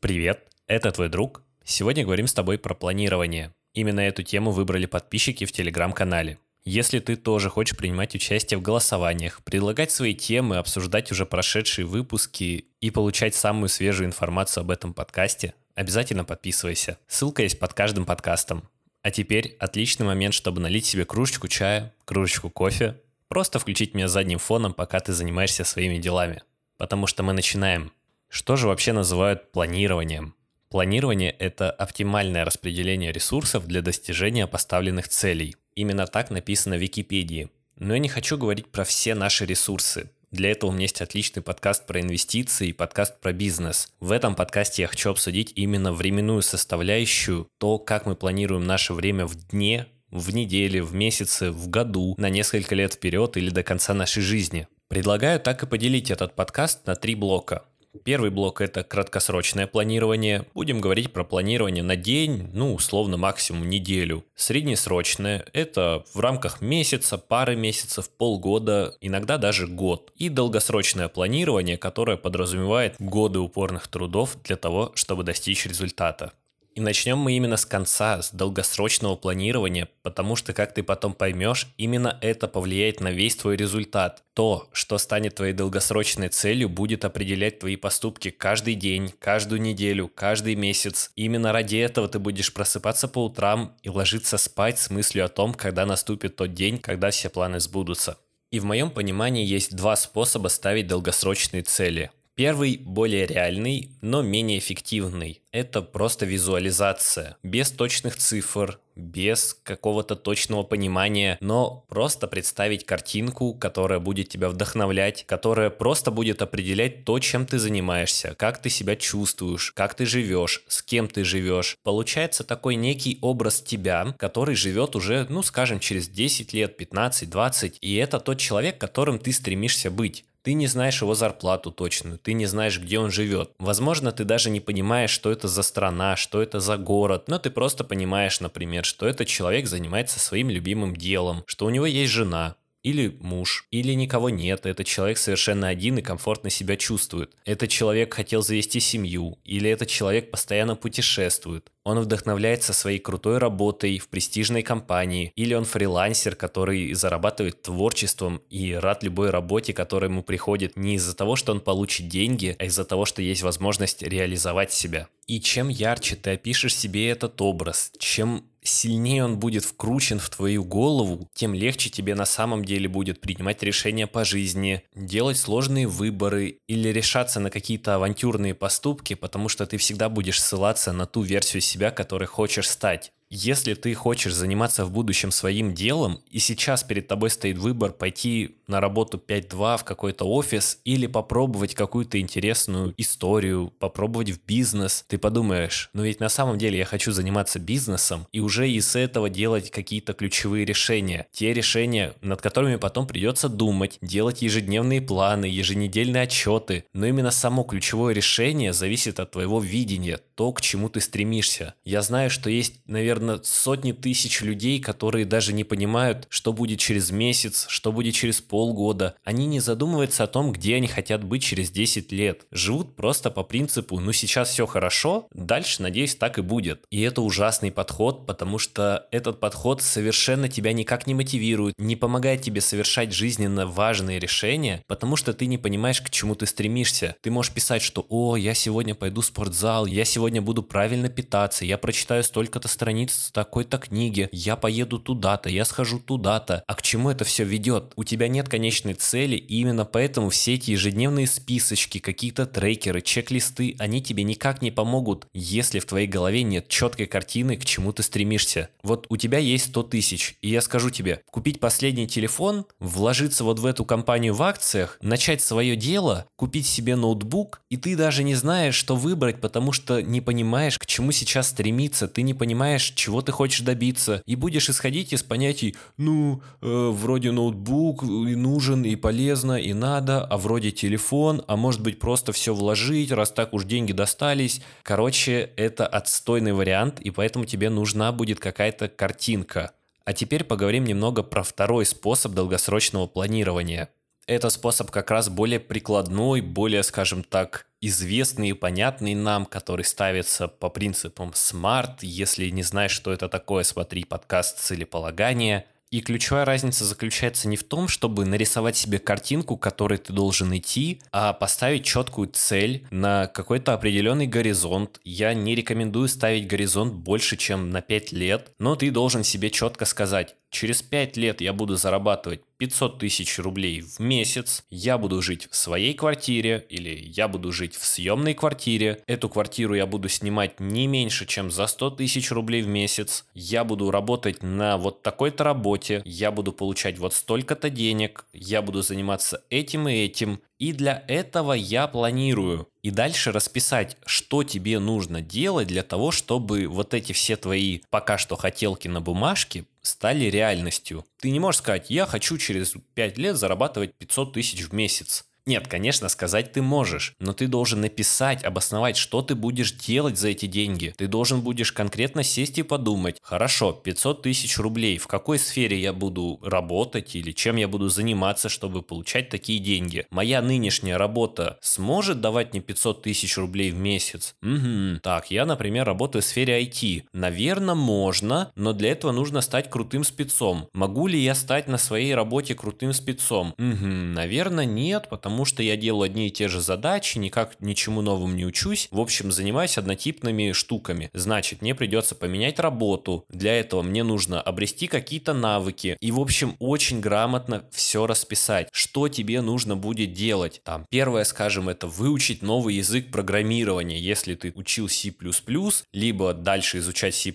Привет, это твой друг. Сегодня говорим с тобой про планирование. Именно эту тему выбрали подписчики в телеграм-канале. Если ты тоже хочешь принимать участие в голосованиях, предлагать свои темы, обсуждать уже прошедшие выпуски и получать самую свежую информацию об этом подкасте, обязательно подписывайся. Ссылка есть под каждым подкастом. А теперь отличный момент, чтобы налить себе кружечку чая, кружечку кофе, просто включить меня задним фоном, пока ты занимаешься своими делами. Потому что мы начинаем. Что же вообще называют планированием? Планирование – это оптимальное распределение ресурсов для достижения поставленных целей. Именно так написано в Википедии. Но я не хочу говорить про все наши ресурсы. Для этого у меня есть отличный подкаст про инвестиции и подкаст про бизнес. В этом подкасте я хочу обсудить именно временную составляющую, то, как мы планируем наше время в дне, в неделе, в месяце, в году, на несколько лет вперед или до конца нашей жизни. Предлагаю так и поделить этот подкаст на три блока. Первый блок – это краткосрочное планирование. Будем говорить про планирование на день, ну, условно, максимум неделю. Среднесрочное – это в рамках месяца, пары месяцев, полгода, иногда даже год. И долгосрочное планирование, которое подразумевает годы упорных трудов для того, чтобы достичь результата. И начнем мы именно с конца, с долгосрочного планирования, потому что, как ты потом поймешь, именно это повлияет на весь твой результат. То, что станет твоей долгосрочной целью, будет определять твои поступки каждый день, каждую неделю, каждый месяц. И именно ради этого ты будешь просыпаться по утрам и ложиться спать с мыслью о том, когда наступит тот день, когда все планы сбудутся. И в моем понимании есть два способа ставить долгосрочные цели. Первый более реальный, но менее эффективный. Это просто визуализация, без точных цифр, без какого-то точного понимания, но просто представить картинку, которая будет тебя вдохновлять, которая просто будет определять то, чем ты занимаешься, как ты себя чувствуешь, как ты живешь, с кем ты живешь. Получается такой некий образ тебя, который живет уже, ну скажем, через 10 лет, 15, 20, и это тот человек, которым ты стремишься быть. Ты не знаешь его зарплату точную, ты не знаешь, где он живет. Возможно, ты даже не понимаешь, что это за страна, что это за город, но ты просто понимаешь, например, что этот человек занимается своим любимым делом, что у него есть жена, или муж, или никого нет, этот человек совершенно один и комфортно себя чувствует. Этот человек хотел завести семью, или этот человек постоянно путешествует. Он вдохновляется своей крутой работой в престижной компании, или он фрилансер, который зарабатывает творчеством и рад любой работе, которая ему приходит не из-за того, что он получит деньги, а из-за того, что есть возможность реализовать себя. И чем ярче ты опишешь себе этот образ, чем сильнее он будет вкручен в твою голову, тем легче тебе на самом деле будет принимать решения по жизни, делать сложные выборы или решаться на какие-то авантюрные поступки, потому что ты всегда будешь ссылаться на ту версию себя, которой хочешь стать. Если ты хочешь заниматься в будущем своим делом, и сейчас перед тобой стоит выбор пойти на работу 5-2 в какой-то офис или попробовать какую-то интересную историю, попробовать в бизнес, ты подумаешь, ну ведь на самом деле я хочу заниматься бизнесом и уже из этого делать какие-то ключевые решения. Те решения, над которыми потом придется думать, делать ежедневные планы, еженедельные отчеты. Но именно само ключевое решение зависит от твоего видения, то, к чему ты стремишься. Я знаю, что есть, наверное, наверное, сотни тысяч людей, которые даже не понимают, что будет через месяц, что будет через полгода. Они не задумываются о том, где они хотят быть через 10 лет. Живут просто по принципу, ну сейчас все хорошо, дальше, надеюсь, так и будет. И это ужасный подход, потому что этот подход совершенно тебя никак не мотивирует, не помогает тебе совершать жизненно важные решения, потому что ты не понимаешь, к чему ты стремишься. Ты можешь писать, что «О, я сегодня пойду в спортзал, я сегодня буду правильно питаться, я прочитаю столько-то страниц страниц такой-то книги, я поеду туда-то, я схожу туда-то. А к чему это все ведет? У тебя нет конечной цели, и именно поэтому все эти ежедневные списочки, какие-то трекеры, чек-листы, они тебе никак не помогут, если в твоей голове нет четкой картины, к чему ты стремишься. Вот у тебя есть 100 тысяч, и я скажу тебе, купить последний телефон, вложиться вот в эту компанию в акциях, начать свое дело, купить себе ноутбук, и ты даже не знаешь, что выбрать, потому что не понимаешь, к чему сейчас стремиться, ты не понимаешь, чего ты хочешь добиться, и будешь исходить из понятий, ну, э, вроде ноутбук и нужен, и полезно, и надо, а вроде телефон, а может быть просто все вложить, раз так уж деньги достались. Короче, это отстойный вариант, и поэтому тебе нужна будет какая-то картинка. А теперь поговорим немного про второй способ долгосрочного планирования. Это способ как раз более прикладной, более, скажем так, известный и понятный нам, который ставится по принципам SMART. Если не знаешь, что это такое, смотри подкаст «Целеполагание». И ключевая разница заключается не в том, чтобы нарисовать себе картинку, к которой ты должен идти, а поставить четкую цель на какой-то определенный горизонт. Я не рекомендую ставить горизонт больше, чем на 5 лет, но ты должен себе четко сказать, через 5 лет я буду зарабатывать 500 тысяч рублей в месяц, я буду жить в своей квартире или я буду жить в съемной квартире, эту квартиру я буду снимать не меньше, чем за 100 тысяч рублей в месяц, я буду работать на вот такой-то работе, я буду получать вот столько-то денег, я буду заниматься этим и этим, и для этого я планирую. И дальше расписать, что тебе нужно делать для того, чтобы вот эти все твои пока что хотелки на бумажке стали реальностью. Ты не можешь сказать, я хочу через 5 лет зарабатывать 500 тысяч в месяц. Нет, конечно, сказать ты можешь, но ты должен написать, обосновать, что ты будешь делать за эти деньги. Ты должен будешь конкретно сесть и подумать, хорошо, 500 тысяч рублей, в какой сфере я буду работать или чем я буду заниматься, чтобы получать такие деньги. Моя нынешняя работа сможет давать мне 500 тысяч рублей в месяц? Угу. Так, я, например, работаю в сфере IT. Наверное, можно, но для этого нужно стать крутым спецом. Могу ли я стать на своей работе крутым спецом? Угу, наверное, нет, потому потому что я делаю одни и те же задачи, никак ничему новому не учусь, в общем, занимаюсь однотипными штуками. Значит, мне придется поменять работу, для этого мне нужно обрести какие-то навыки и, в общем, очень грамотно все расписать, что тебе нужно будет делать. Там, первое, скажем, это выучить новый язык программирования, если ты учил C++, либо дальше изучать C++,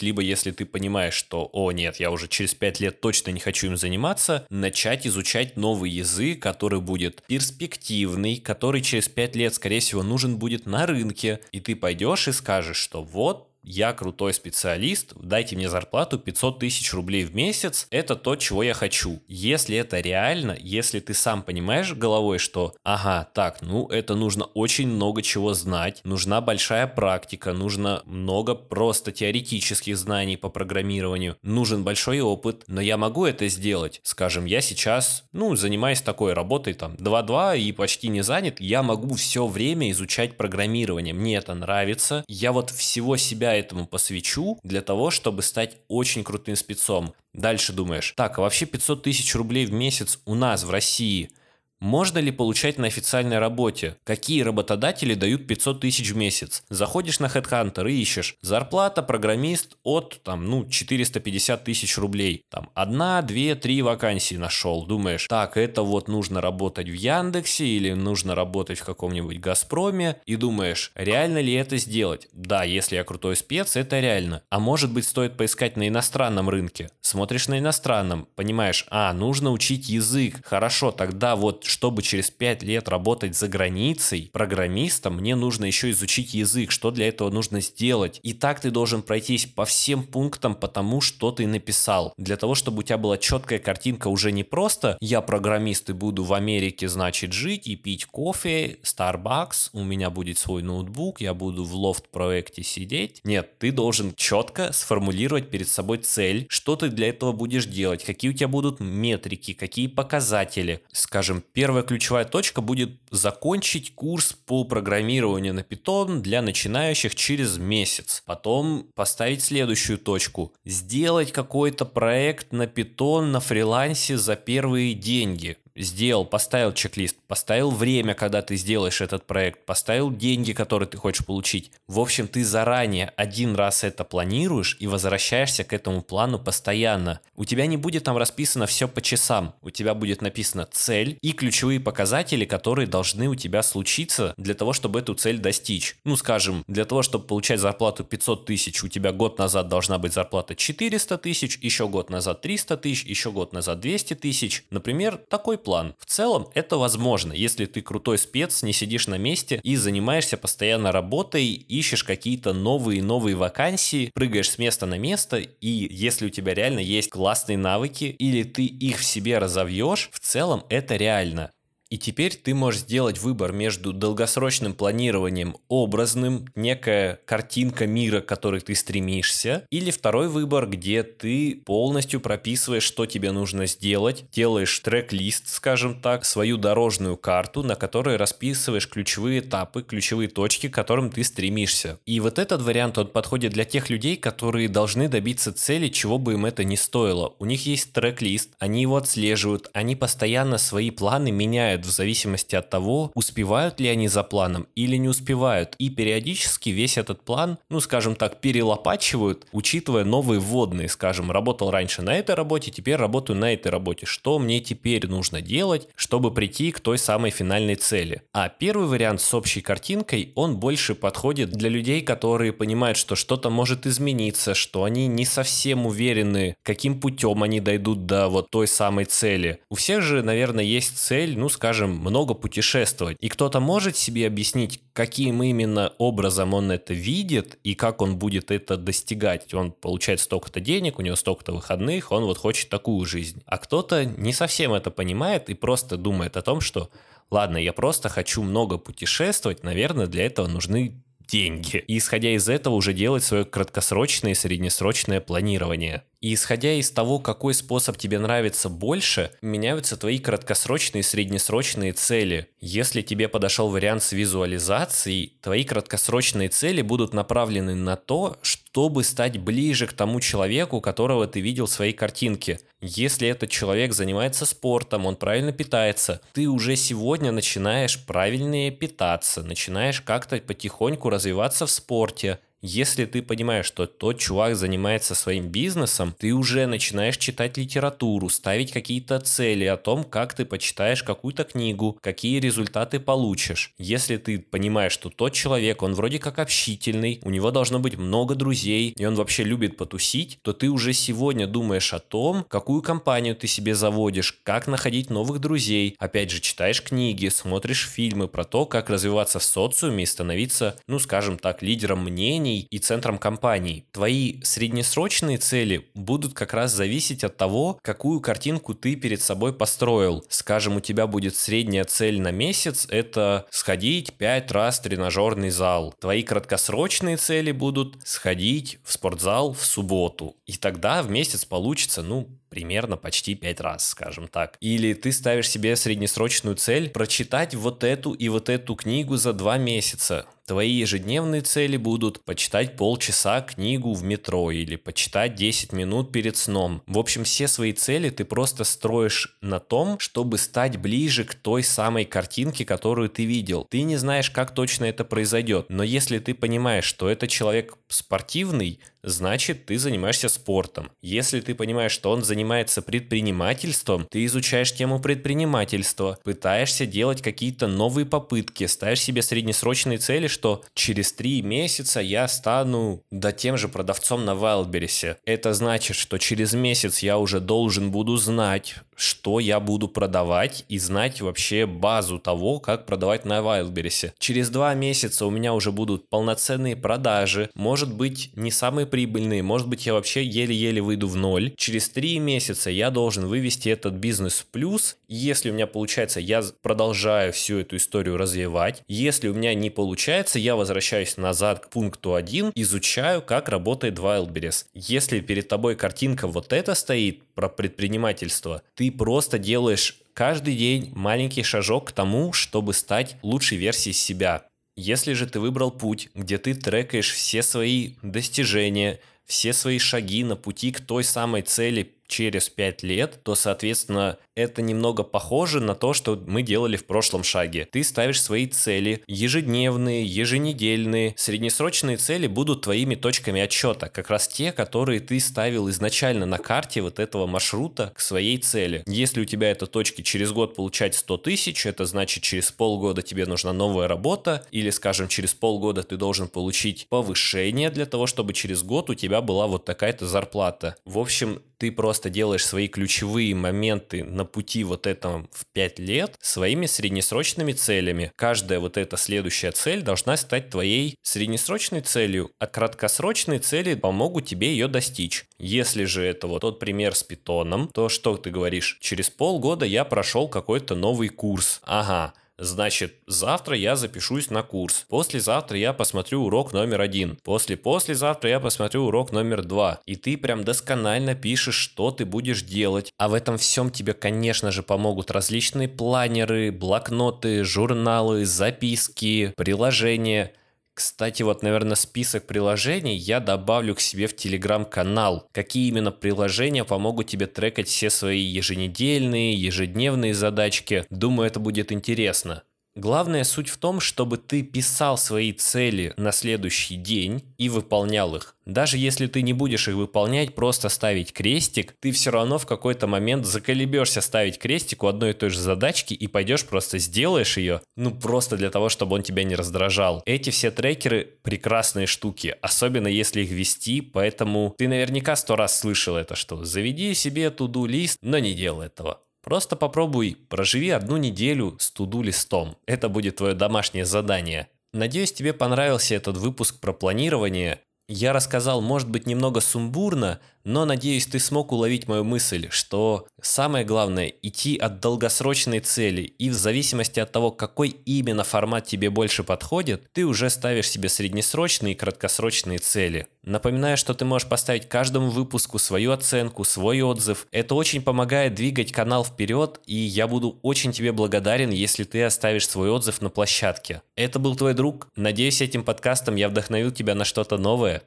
либо если ты понимаешь, что, о нет, я уже через 5 лет точно не хочу им заниматься, начать изучать новый язык, который будет перспективный, который через 5 лет, скорее всего, нужен будет на рынке, и ты пойдешь и скажешь, что вот я крутой специалист, дайте мне зарплату 500 тысяч рублей в месяц, это то, чего я хочу. Если это реально, если ты сам понимаешь головой, что, ага, так, ну это нужно очень много чего знать, нужна большая практика, нужно много просто теоретических знаний по программированию, нужен большой опыт, но я могу это сделать. Скажем, я сейчас, ну, занимаюсь такой работой, там, 2-2 и почти не занят, я могу все время изучать программирование, мне это нравится, я вот всего себя этому посвящу для того, чтобы стать очень крутым спецом. Дальше думаешь, так, а вообще 500 тысяч рублей в месяц у нас в России – можно ли получать на официальной работе? Какие работодатели дают 500 тысяч в месяц? Заходишь на HeadHunter и ищешь. Зарплата программист от, там, ну, 450 тысяч рублей. Там, одна, две, три вакансии нашел. Думаешь, так, это вот нужно работать в Яндексе или нужно работать в каком-нибудь Газпроме. И думаешь, реально ли это сделать? Да, если я крутой спец, это реально. А может быть, стоит поискать на иностранном рынке? Смотришь на иностранном, понимаешь, а, нужно учить язык. Хорошо, тогда вот чтобы через 5 лет работать за границей программистом, мне нужно еще изучить язык, что для этого нужно сделать. И так ты должен пройтись по всем пунктам по тому, что ты написал. Для того, чтобы у тебя была четкая картинка уже не просто «я программист и буду в Америке, значит, жить и пить кофе, Starbucks, у меня будет свой ноутбук, я буду в лофт-проекте сидеть». Нет, ты должен четко сформулировать перед собой цель, что ты для этого будешь делать, какие у тебя будут метрики, какие показатели. Скажем, Первая ключевая точка будет закончить курс по программированию на Python для начинающих через месяц. Потом поставить следующую точку. Сделать какой-то проект на Python на фрилансе за первые деньги сделал, поставил чек-лист, поставил время, когда ты сделаешь этот проект, поставил деньги, которые ты хочешь получить. В общем, ты заранее один раз это планируешь и возвращаешься к этому плану постоянно. У тебя не будет там расписано все по часам. У тебя будет написана цель и ключевые показатели, которые должны у тебя случиться для того, чтобы эту цель достичь. Ну, скажем, для того, чтобы получать зарплату 500 тысяч, у тебя год назад должна быть зарплата 400 тысяч, еще год назад 300 тысяч, еще год назад 200 тысяч. Например, такой план. В целом это возможно, если ты крутой спец, не сидишь на месте и занимаешься постоянно работой, ищешь какие-то новые новые вакансии, прыгаешь с места на место, и если у тебя реально есть классные навыки, или ты их в себе разовьешь, в целом это реально. И теперь ты можешь сделать выбор между долгосрочным планированием образным, некая картинка мира, к которой ты стремишься, или второй выбор, где ты полностью прописываешь, что тебе нужно сделать, делаешь трек-лист, скажем так, свою дорожную карту, на которой расписываешь ключевые этапы, ключевые точки, к которым ты стремишься. И вот этот вариант, он подходит для тех людей, которые должны добиться цели, чего бы им это ни стоило. У них есть трек-лист, они его отслеживают, они постоянно свои планы меняют в зависимости от того, успевают ли они за планом или не успевают. И периодически весь этот план, ну скажем так, перелопачивают, учитывая новые вводные, скажем, работал раньше на этой работе, теперь работаю на этой работе. Что мне теперь нужно делать, чтобы прийти к той самой финальной цели? А первый вариант с общей картинкой, он больше подходит для людей, которые понимают, что что-то может измениться, что они не совсем уверены, каким путем они дойдут до вот той самой цели. У всех же, наверное, есть цель, ну, скажем, много путешествовать. И кто-то может себе объяснить, каким именно образом он это видит и как он будет это достигать. Он получает столько-то денег, у него столько-то выходных, он вот хочет такую жизнь. А кто-то не совсем это понимает и просто думает о том, что ладно, я просто хочу много путешествовать, наверное, для этого нужны деньги. И исходя из этого уже делать свое краткосрочное и среднесрочное планирование. И исходя из того, какой способ тебе нравится больше, меняются твои краткосрочные и среднесрочные цели. Если тебе подошел вариант с визуализацией, твои краткосрочные цели будут направлены на то, чтобы стать ближе к тому человеку, которого ты видел в своей картинке. Если этот человек занимается спортом, он правильно питается, ты уже сегодня начинаешь правильнее питаться, начинаешь как-то потихоньку развиваться в спорте. Если ты понимаешь, что тот чувак занимается своим бизнесом, ты уже начинаешь читать литературу, ставить какие-то цели о том, как ты почитаешь какую-то книгу, какие результаты получишь. Если ты понимаешь, что тот человек, он вроде как общительный, у него должно быть много друзей, и он вообще любит потусить, то ты уже сегодня думаешь о том, какую компанию ты себе заводишь, как находить новых друзей. Опять же, читаешь книги, смотришь фильмы про то, как развиваться в социуме и становиться, ну скажем так, лидером мнений, компаний и центром компании. Твои среднесрочные цели будут как раз зависеть от того, какую картинку ты перед собой построил. Скажем, у тебя будет средняя цель на месяц – это сходить 5 раз в тренажерный зал. Твои краткосрочные цели будут сходить в спортзал в субботу. И тогда в месяц получится, ну, примерно почти 5 раз, скажем так. Или ты ставишь себе среднесрочную цель прочитать вот эту и вот эту книгу за 2 месяца. Твои ежедневные цели будут почитать полчаса книгу в метро или почитать 10 минут перед сном. В общем, все свои цели ты просто строишь на том, чтобы стать ближе к той самой картинке, которую ты видел. Ты не знаешь, как точно это произойдет, но если ты понимаешь, что это человек спортивный, значит ты занимаешься спортом. Если ты понимаешь, что он занимается предпринимательством, ты изучаешь тему предпринимательства, пытаешься делать какие-то новые попытки, ставишь себе среднесрочные цели, что через три месяца я стану да тем же продавцом на Wildberries. Это значит, что через месяц я уже должен буду знать, что я буду продавать и знать вообще базу того, как продавать на Wildberries. Через два месяца у меня уже будут полноценные продажи, может быть не самые прибыльные, может быть я вообще еле-еле выйду в ноль. Через три месяца я должен вывести этот бизнес в плюс. Если у меня получается, я продолжаю всю эту историю развивать. Если у меня не получается, я возвращаюсь назад к пункту 1, изучаю, как работает Wildberries. Если перед тобой картинка вот эта стоит про предпринимательство, ты просто делаешь каждый день маленький шажок к тому, чтобы стать лучшей версией себя. Если же ты выбрал путь, где ты трекаешь все свои достижения, все свои шаги на пути к той самой цели через 5 лет, то, соответственно, это немного похоже на то, что мы делали в прошлом шаге. Ты ставишь свои цели, ежедневные, еженедельные. Среднесрочные цели будут твоими точками отсчета, как раз те, которые ты ставил изначально на карте вот этого маршрута к своей цели. Если у тебя это точки через год получать 100 тысяч, это значит через полгода тебе нужна новая работа, или, скажем, через полгода ты должен получить повышение для того, чтобы через год у тебя была вот такая-то зарплата. В общем, ты просто делаешь свои ключевые моменты на пути вот этом в 5 лет своими среднесрочными целями. Каждая вот эта следующая цель должна стать твоей среднесрочной целью, а краткосрочные цели помогут тебе ее достичь. Если же это вот тот пример с питоном, то что ты говоришь? Через полгода я прошел какой-то новый курс. Ага, Значит, завтра я запишусь на курс. Послезавтра я посмотрю урок номер один. После-послезавтра я посмотрю урок номер два. И ты прям досконально пишешь, что ты будешь делать. А в этом всем тебе, конечно же, помогут различные планеры, блокноты, журналы, записки, приложения – кстати, вот, наверное, список приложений я добавлю к себе в телеграм-канал. Какие именно приложения помогут тебе трекать все свои еженедельные, ежедневные задачки. Думаю, это будет интересно. Главная суть в том, чтобы ты писал свои цели на следующий день и выполнял их. Даже если ты не будешь их выполнять, просто ставить крестик, ты все равно в какой-то момент заколебешься ставить крестик у одной и той же задачки и пойдешь просто сделаешь ее, ну просто для того, чтобы он тебя не раздражал. Эти все трекеры прекрасные штуки, особенно если их вести, поэтому ты наверняка сто раз слышал это, что заведи себе туду лист, но не делай этого. Просто попробуй, проживи одну неделю с туду-листом. Это будет твое домашнее задание. Надеюсь, тебе понравился этот выпуск про планирование. Я рассказал, может быть, немного сумбурно, но надеюсь, ты смог уловить мою мысль, что самое главное – идти от долгосрочной цели, и в зависимости от того, какой именно формат тебе больше подходит, ты уже ставишь себе среднесрочные и краткосрочные цели. Напоминаю, что ты можешь поставить каждому выпуску свою оценку, свой отзыв. Это очень помогает двигать канал вперед, и я буду очень тебе благодарен, если ты оставишь свой отзыв на площадке. Это был твой друг. Надеюсь, этим подкастом я вдохновил тебя на что-то новое.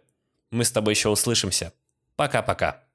Мы с тобой еще услышимся. Пока-пока.